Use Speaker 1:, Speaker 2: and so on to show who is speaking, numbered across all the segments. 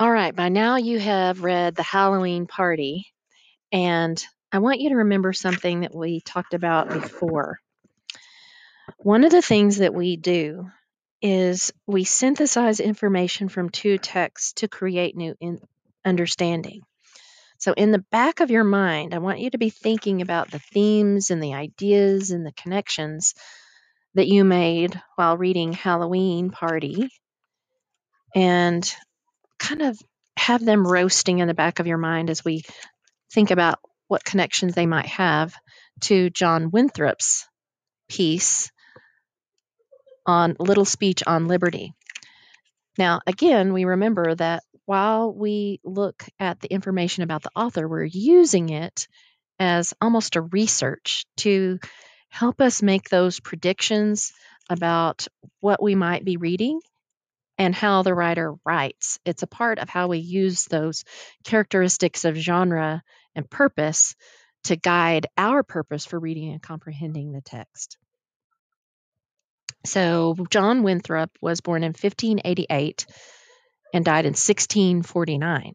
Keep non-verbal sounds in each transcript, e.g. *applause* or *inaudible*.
Speaker 1: All right, by now you have read The Halloween Party, and I want you to remember something that we talked about before. One of the things that we do is we synthesize information from two texts to create new in- understanding. So, in the back of your mind, I want you to be thinking about the themes and the ideas and the connections that you made while reading Halloween Party and kind of have them roasting in the back of your mind as we think about what connections they might have to John Winthrop's piece on Little Speech on Liberty. Now, again, we remember that while we look at the information about the author, we're using it as almost a research to help us make those predictions about what we might be reading and how the writer writes. It's a part of how we use those characteristics of genre and purpose to guide our purpose for reading and comprehending the text. So, John Winthrop was born in 1588 and died in 1649.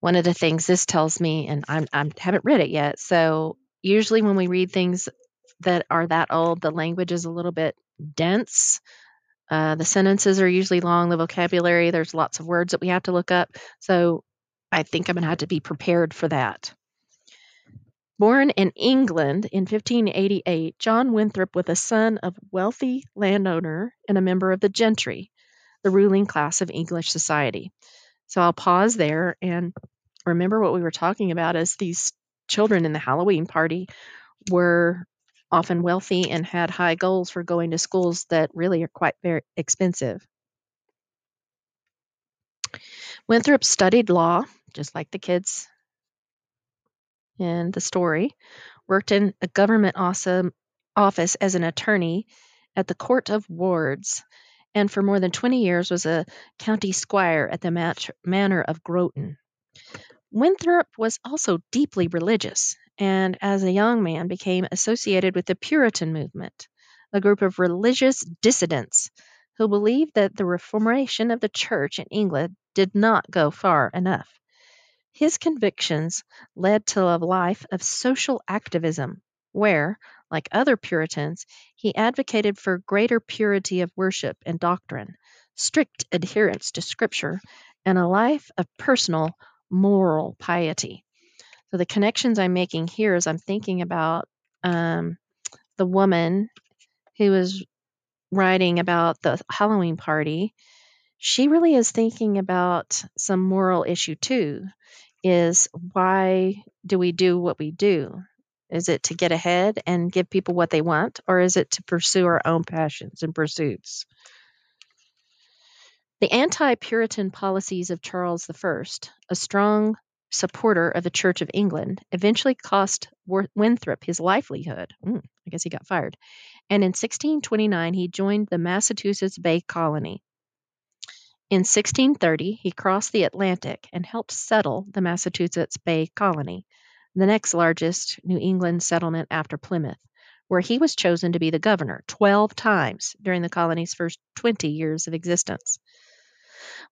Speaker 1: One of the things this tells me, and I'm, I haven't read it yet, so usually when we read things that are that old, the language is a little bit dense. Uh, the sentences are usually long, the vocabulary, there's lots of words that we have to look up. So I think I'm going to have to be prepared for that. Born in England in 1588, John Winthrop was a son of wealthy landowner and a member of the gentry, the ruling class of English society. So I'll pause there and remember what we were talking about as these children in the Halloween party were often wealthy and had high goals for going to schools that really are quite very expensive. Winthrop studied law, just like the kids in the story, worked in a government office as an attorney at the Court of Wards, and for more than 20 years was a county squire at the manor of Groton. Winthrop was also deeply religious and as a young man became associated with the Puritan movement, a group of religious dissidents who believed that the reformation of the church in England did not go far enough. His convictions led to a life of social activism, where, like other Puritans, he advocated for greater purity of worship and doctrine, strict adherence to Scripture, and a life of personal moral piety. So the connections I'm making here is I'm thinking about um, the woman who was writing about the Halloween party. She really is thinking about some moral issue too. Is why do we do what we do? Is it to get ahead and give people what they want, or is it to pursue our own passions and pursuits? The anti Puritan policies of Charles I, a strong supporter of the Church of England, eventually cost Winthrop his livelihood. Mm, I guess he got fired. And in 1629, he joined the Massachusetts Bay Colony. In 1630, he crossed the Atlantic and helped settle the Massachusetts Bay Colony, the next largest New England settlement after Plymouth, where he was chosen to be the governor 12 times during the colony's first 20 years of existence.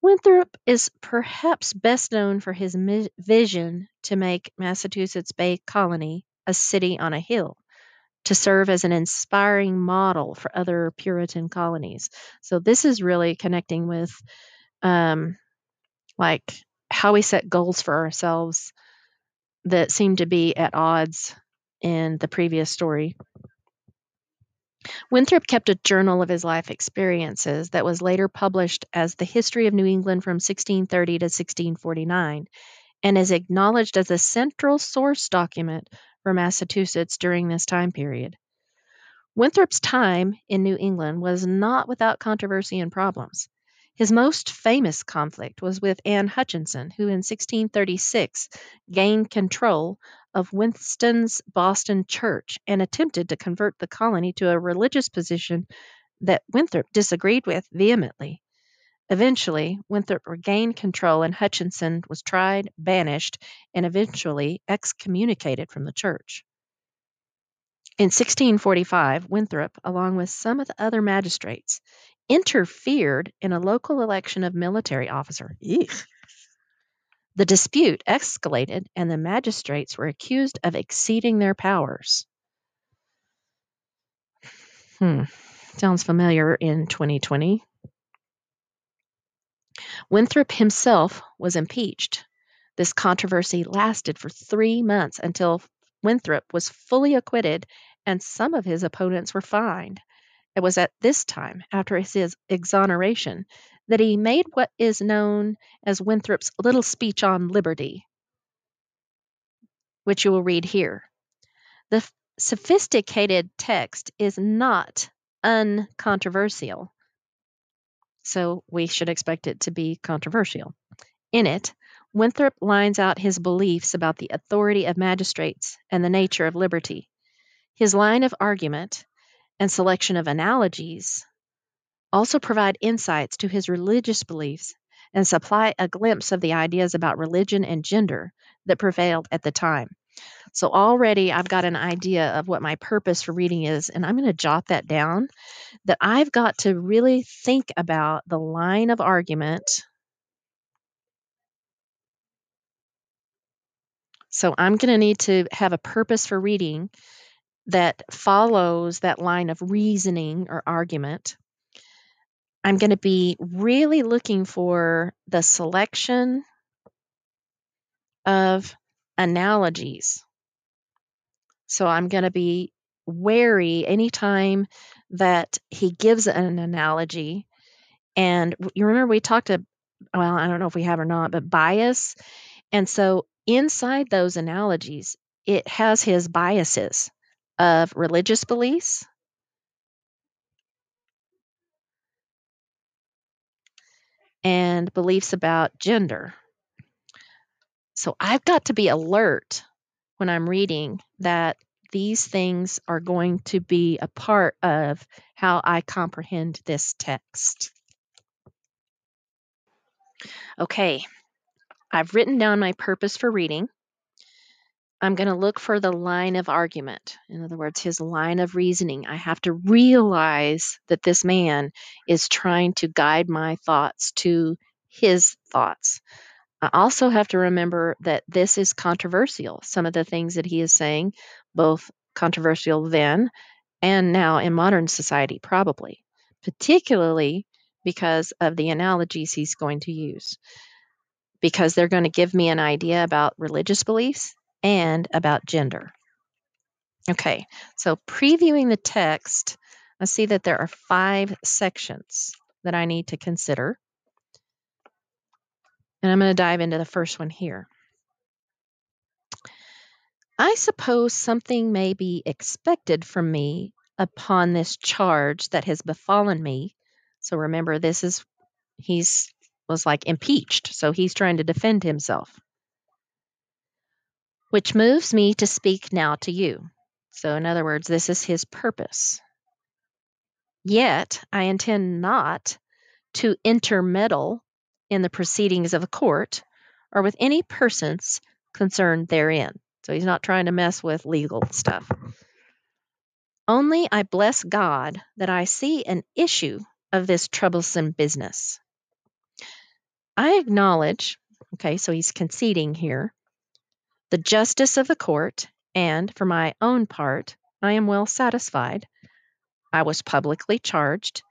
Speaker 1: Winthrop is perhaps best known for his vision to make Massachusetts Bay Colony a city on a hill to serve as an inspiring model for other Puritan colonies. So this is really connecting with um, like how we set goals for ourselves that seem to be at odds in the previous story. Winthrop kept a journal of his life experiences that was later published as The History of New England from 1630 to 1649 and is acknowledged as a central source document for Massachusetts during this time period. Winthrop's time in New England was not without controversy and problems. His most famous conflict was with Anne Hutchinson, who in 1636 gained control of Winston's Boston church and attempted to convert the colony to a religious position that Winthrop disagreed with vehemently. Eventually, Winthrop regained control and Hutchinson was tried, banished, and eventually excommunicated from the church. In 1645, Winthrop, along with some of the other magistrates, interfered in a local election of military officer. Eek. The dispute escalated, and the magistrates were accused of exceeding their powers. Hmm. Sounds familiar in 2020. Winthrop himself was impeached. This controversy lasted for three months until Winthrop was fully acquitted and some of his opponents were fined. It was at this time, after his exoneration, that he made what is known as Winthrop's little speech on liberty, which you will read here. The f- sophisticated text is not uncontroversial, so we should expect it to be controversial. In it, Winthrop lines out his beliefs about the authority of magistrates and the nature of liberty. His line of argument and selection of analogies also provide insights to his religious beliefs and supply a glimpse of the ideas about religion and gender that prevailed at the time. So already I've got an idea of what my purpose for reading is, and I'm going to jot that down. That I've got to really think about the line of argument. So I'm going to need to have a purpose for reading that follows that line of reasoning or argument. I'm going to be really looking for the selection of analogies. So I'm going to be wary anytime that he gives an analogy. And you remember we talked to, well, I don't know if we have or not, but bias. And so inside those analogies, it has his biases of religious beliefs, and beliefs about gender. So I've got to be alert when I'm reading that these things are going to be a part of how I comprehend this text. Okay, I've written down my purpose for reading. I'm going to look for the line of argument. In other words, his line of reasoning. I have to realize that this man is trying to guide my thoughts to his thoughts. I also have to remember that this is controversial. Some of the things that he is saying, both controversial then and now in modern society, probably, particularly because of the analogies he's going to use, because they're going to give me an idea about religious beliefs and about gender. Okay, so previewing the text, I see that there are five sections that I need to consider. And I'm going to dive into the first one here. I suppose something may be expected from me upon this charge that has befallen me. So remember, this is, he's was like impeached. So he's trying to defend himself which moves me to speak now to you. So, in other words, this is his purpose. Yet, I intend not to intermeddle in the proceedings of a court or with any persons concerned therein. So, he's not trying to mess with legal stuff. Only I bless God that I see an issue of this troublesome business. I acknowledge, okay, so he's conceding here, the justice of the court, and, for my own part, I am well satisfied. I was publicly charged,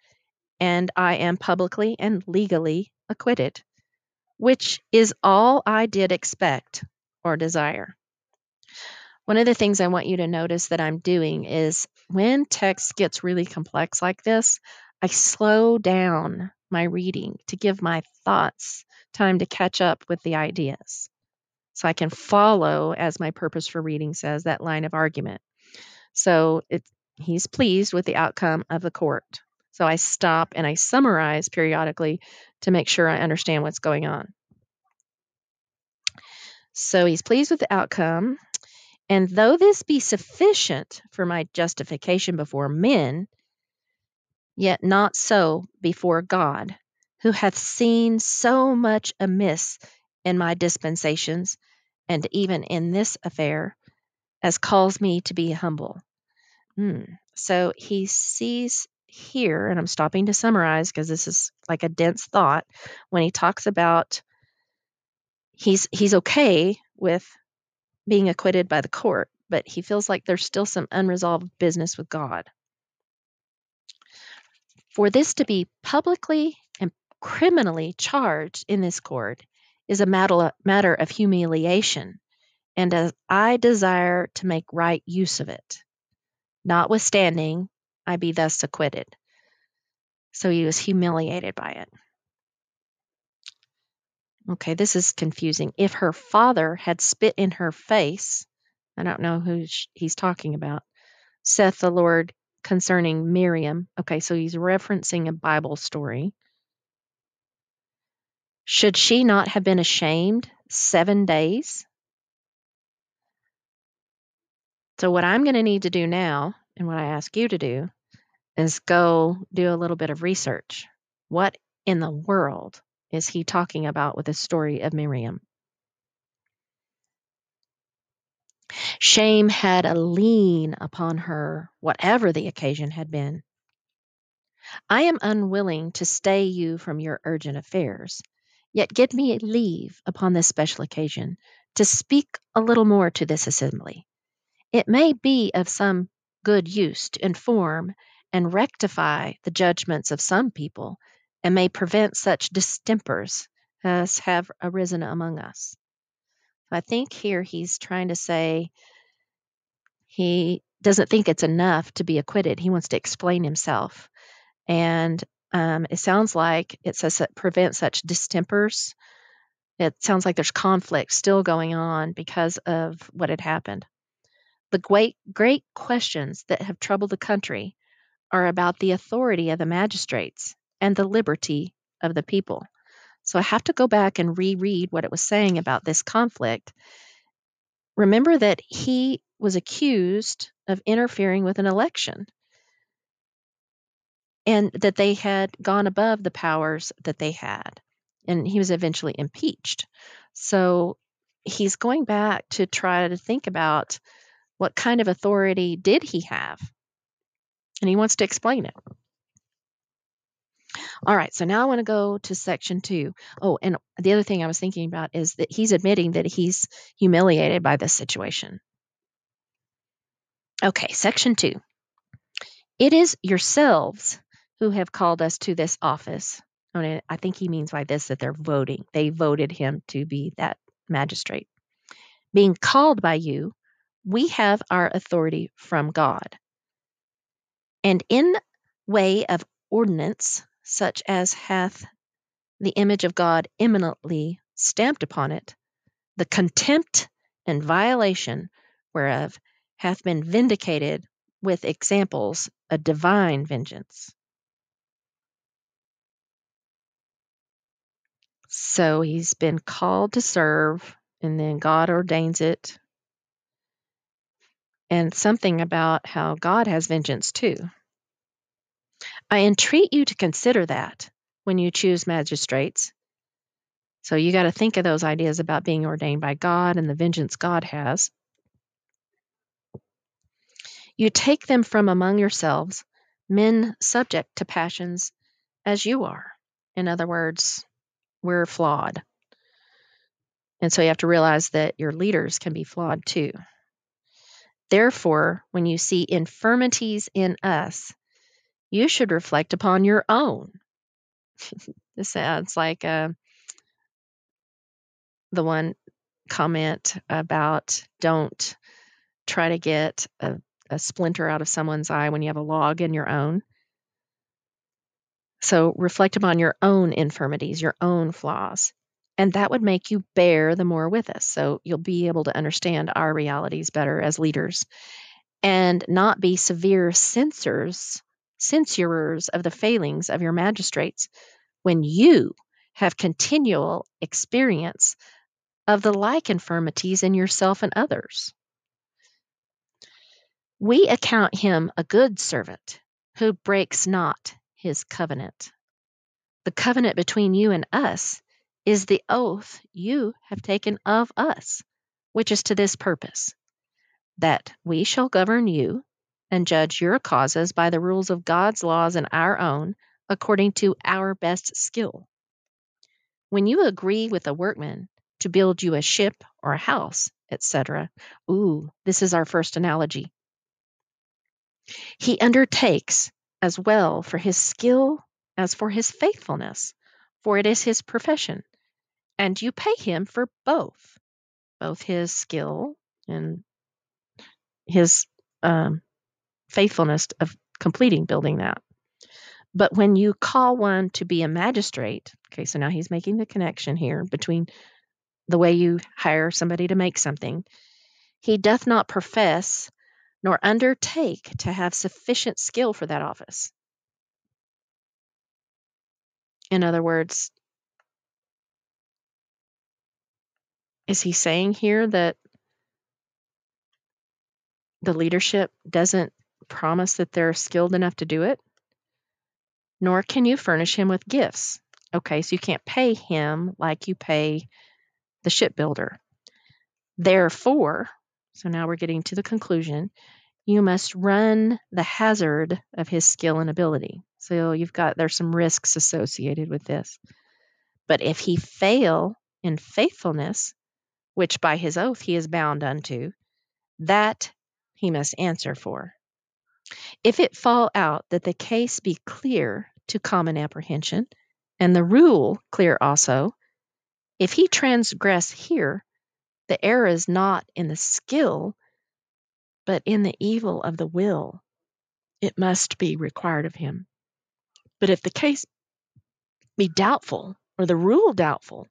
Speaker 1: and I am publicly and legally acquitted, which is all I did expect or desire. One of the things I want you to notice that I'm doing is when text gets really complex like this, I slow down my reading to give my thoughts time to catch up with the ideas so I can follow, as my purpose for reading says, that line of argument. So it, he's pleased with the outcome of the court. So I stop and I summarize periodically to make sure I understand what's going on. So he's pleased with the outcome. And though this be sufficient for my justification before men, yet not so before God, who hath seen so much amiss in my dispensations, and even in this affair, as calls me to be humble. Hmm. So he sees here, and I'm stopping to summarize because this is like a dense thought, when he talks about he's he's okay with being acquitted by the court, but he feels like there's still some unresolved business with God. For this to be publicly and criminally charged in this court is a matter, of humiliation, and as I desire to make right use of it. Notwithstanding, I be thus acquitted. So he was humiliated by it. Okay, this is confusing. If her father had spit in her face, I don't know who he's talking about, saith the Lord concerning Miriam. Okay, so he's referencing a Bible story. Should she not have been ashamed seven days? So, what I'm going to need to do now, and what I ask you to do, is go do a little bit of research. What in the world is he talking about with the story of Miriam? Shame had a lien upon her, whatever the occasion had been. I am unwilling to stay you from your urgent affairs, yet give me leave upon this special occasion to speak a little more to this assembly. It may be of some good use to inform and rectify the judgments of some people, and may prevent such distempers as have arisen among us. I think here he's trying to say he doesn't think it's enough to be acquitted. He wants to explain himself. And um, it sounds like it says that prevent such distempers. It sounds like there's conflict still going on because of what had happened. The great, great questions that have troubled the country are about the authority of the magistrates and the liberty of the people. So I have to go back and reread what it was saying about this conflict. Remember that he was accused of interfering with an election and that they had gone above the powers that they had. And he was eventually impeached. So he's going back to try to think about what kind of authority did he have? And he wants to explain it. All right, so now I want to go to section two. Oh, and the other thing I was thinking about is that he's admitting that he's humiliated by this situation. Okay, section two. It is yourselves who have called us to this office. And I think he means by this that they're voting. They voted him to be that magistrate. Being called by you, we have our authority from God. And in way of ordinance, such as hath the image of God eminently stamped upon it, the contempt and violation whereof hath been vindicated with examples a divine vengeance. So he's been called to serve, and then God ordains it. And something about how God has vengeance too. I entreat you to consider that when you choose magistrates. So you got to think of those ideas about being ordained by God and the vengeance God has. You take them from among yourselves, men subject to passions as you are. In other words, we're flawed. And so you have to realize that your leaders can be flawed too. Therefore, when you see infirmities in us, you should reflect upon your own. *laughs* this sounds like uh, the one comment about don't try to get a, a splinter out of someone's eye when you have a log in your own. So reflect upon your own infirmities, your own flaws. And that would make you bear the more with us. So you'll be able to understand our realities better as leaders and not be severe censors censurers of the failings of your magistrates when you have continual experience of the like infirmities in yourself and others. We account him a good servant who breaks not his covenant. The covenant between you and us is the oath you have taken of us, which is to this purpose that we shall govern you and judge your causes by the rules of God's laws and our own, according to our best skill. When you agree with a workman to build you a ship or a house, etc., ooh, this is our first analogy. He undertakes as well for his skill as for his faithfulness, for it is his profession, and you pay him for both, both his skill and his um, faithfulness of completing building that. But when you call one to be a magistrate, okay, so now he's making the connection here between the way you hire somebody to make something, he doth not profess nor undertake to have sufficient skill for that office. In other words, is he saying here that the leadership doesn't promise that they're skilled enough to do it? Nor can you furnish him with gifts. Okay, so you can't pay him like you pay the shipbuilder. Therefore, so now we're getting to the conclusion, you must run the hazard of his skill and ability. So you've got, there's some risks associated with this. But if he fail in faithfulness, which by his oath he is bound unto, that he must answer for. If it fall out that the case be clear to common apprehension, and the rule clear also, if he transgress here, the error is not in the skill, but in the evil of the will. It must be required of him. But if the case be doubtful, or the rule doubtful,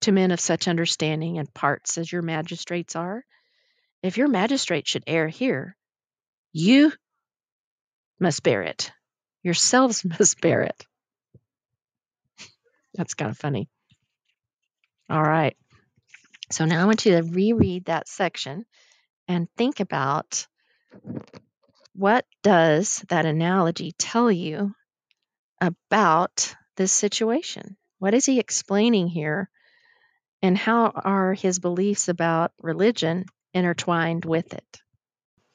Speaker 1: to men of such understanding and parts as your magistrates are, if your magistrate should err here, you must bear it. Yourselves *laughs* must bear it. That's kind of funny. All right. So now I want you to reread that section and think about what does that analogy tell you about this situation? What is he explaining here? And how are his beliefs about religion intertwined with it?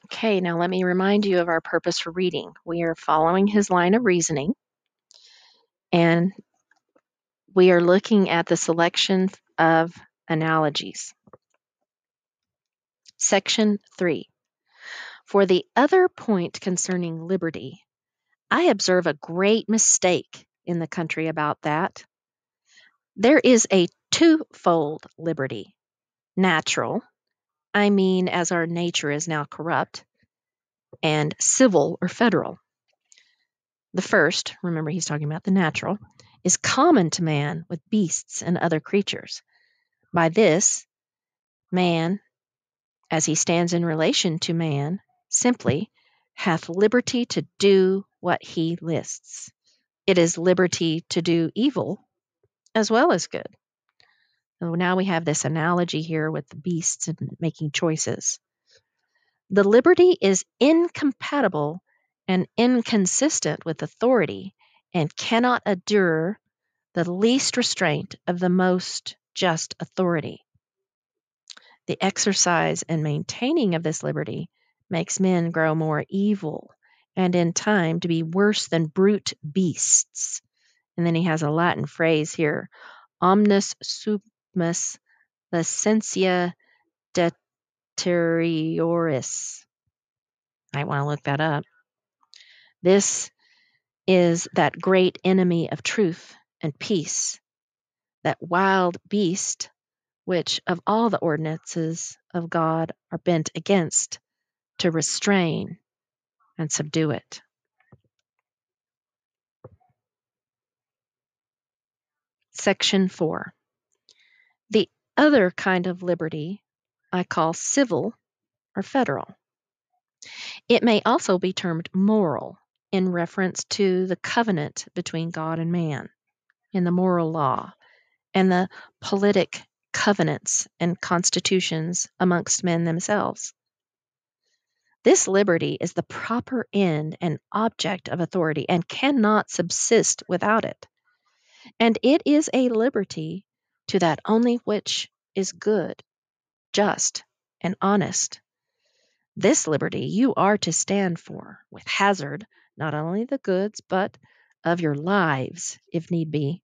Speaker 1: Okay, now let me remind you of our purpose for reading. We are following his line of reasoning, and we are looking at the selection of analogies. Section 3. For the other point concerning liberty, I observe a great mistake in the country about that. There is a twofold liberty natural, I mean, as our nature is now corrupt, and civil or federal. The first, remember he's talking about the natural, is common to man with beasts and other creatures. By this, man, as he stands in relation to man, simply hath liberty to do what he lists. It is liberty to do evil as well as good. So now we have this analogy here with the beasts and making choices. The liberty is incompatible and inconsistent with authority and cannot endure the least restraint of the most just authority. The exercise and maintaining of this liberty makes men grow more evil and in time to be worse than brute beasts. And then he has a Latin phrase here omnes sumus licentia deteriores. I want to look that up. This is that great enemy of truth and peace, that wild beast, which of all the ordinances of God are bent against to restrain and subdue it. Section 4. The other kind of liberty I call civil or federal. It may also be termed moral in reference to the covenant between God and man in the moral law and the politic covenants and constitutions amongst men themselves. This liberty is the proper end and object of authority and cannot subsist without it. And it is a liberty to that only which is good, just, and honest. This liberty you are to stand for, with hazard not only the goods, but of your lives, if need be.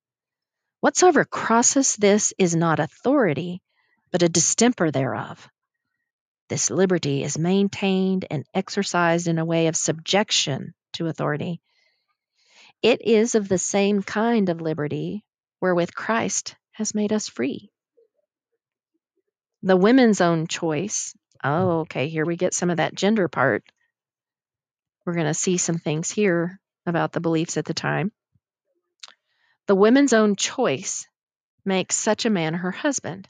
Speaker 1: Whatsoever crosses this is not authority, but a distemper thereof. This liberty is maintained and exercised in a way of subjection to authority. It is of the same kind of liberty wherewith Christ has made us free. The women's own choice. Oh, okay, here we get some of that gender part. We're going to see some things here about the beliefs at the time. The woman's own choice makes such a man her husband,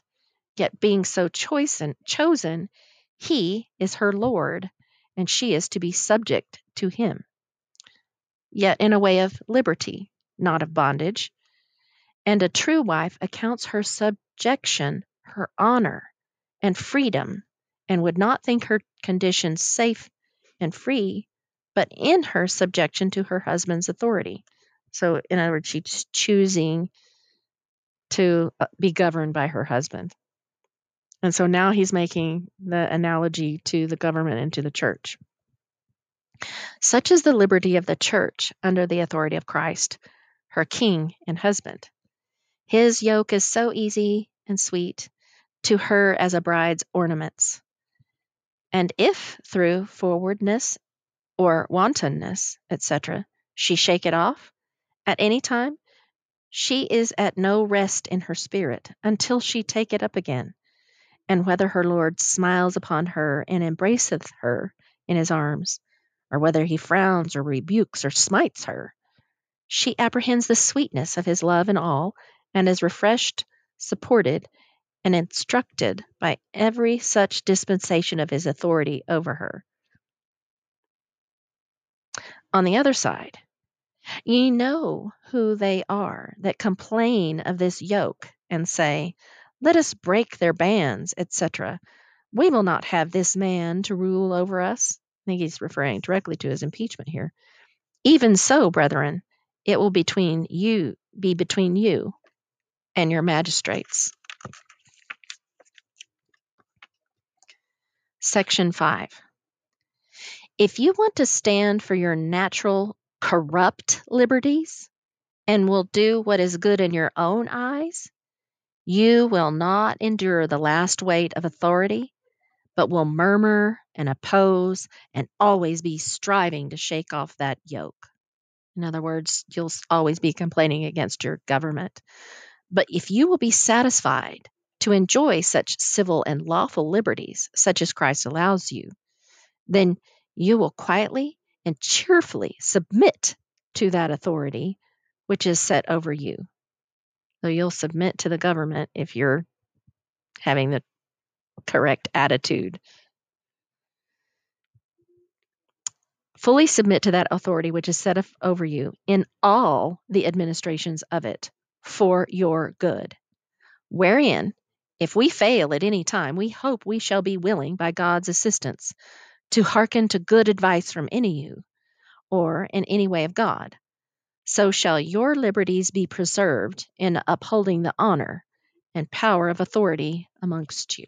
Speaker 1: yet being so choice and chosen, he is her Lord, and she is to be subject to him. Yet in a way of liberty, not of bondage. And a true wife accounts her subjection her honor and freedom, and would not think her condition safe and free, but in her subjection to her husband's authority. So, in other words, she's choosing to uh, be governed by her husband. And so now he's making the analogy to the government and to the church. Such is the liberty of the church under the authority of Christ, her king and husband. His yoke is so easy and sweet to her as a bride's ornaments. And if through forwardness or wantonness, etc., she shake it off at any time, she is at no rest in her spirit until she take it up again and whether her Lord smiles upon her and embraceth her in his arms, or whether he frowns or rebukes or smites her, she apprehends the sweetness of his love in all, and is refreshed, supported, and instructed by every such dispensation of his authority over her. On the other side, ye know who they are that complain of this yoke, and say, let us break their bands, etc. We will not have this man to rule over us. I think he's referring directly to his impeachment here. Even so, brethren, it will between you be between you and your magistrates. Section 5. If you want to stand for your natural corrupt liberties and will do what is good in your own eyes, you will not endure the last weight of authority, but will murmur and oppose and always be striving to shake off that yoke. In other words, you'll always be complaining against your government. But if you will be satisfied to enjoy such civil and lawful liberties, such as Christ allows you, then you will quietly and cheerfully submit to that authority which is set over you. So you'll submit to the government if you're having the correct attitude. Fully submit to that authority which is set over you in all the administrations of it for your good. Wherein, if we fail at any time, we hope we shall be willing, by God's assistance, to hearken to good advice from any you, or in any way of God, so shall your liberties be preserved in upholding the honor and power of authority amongst you.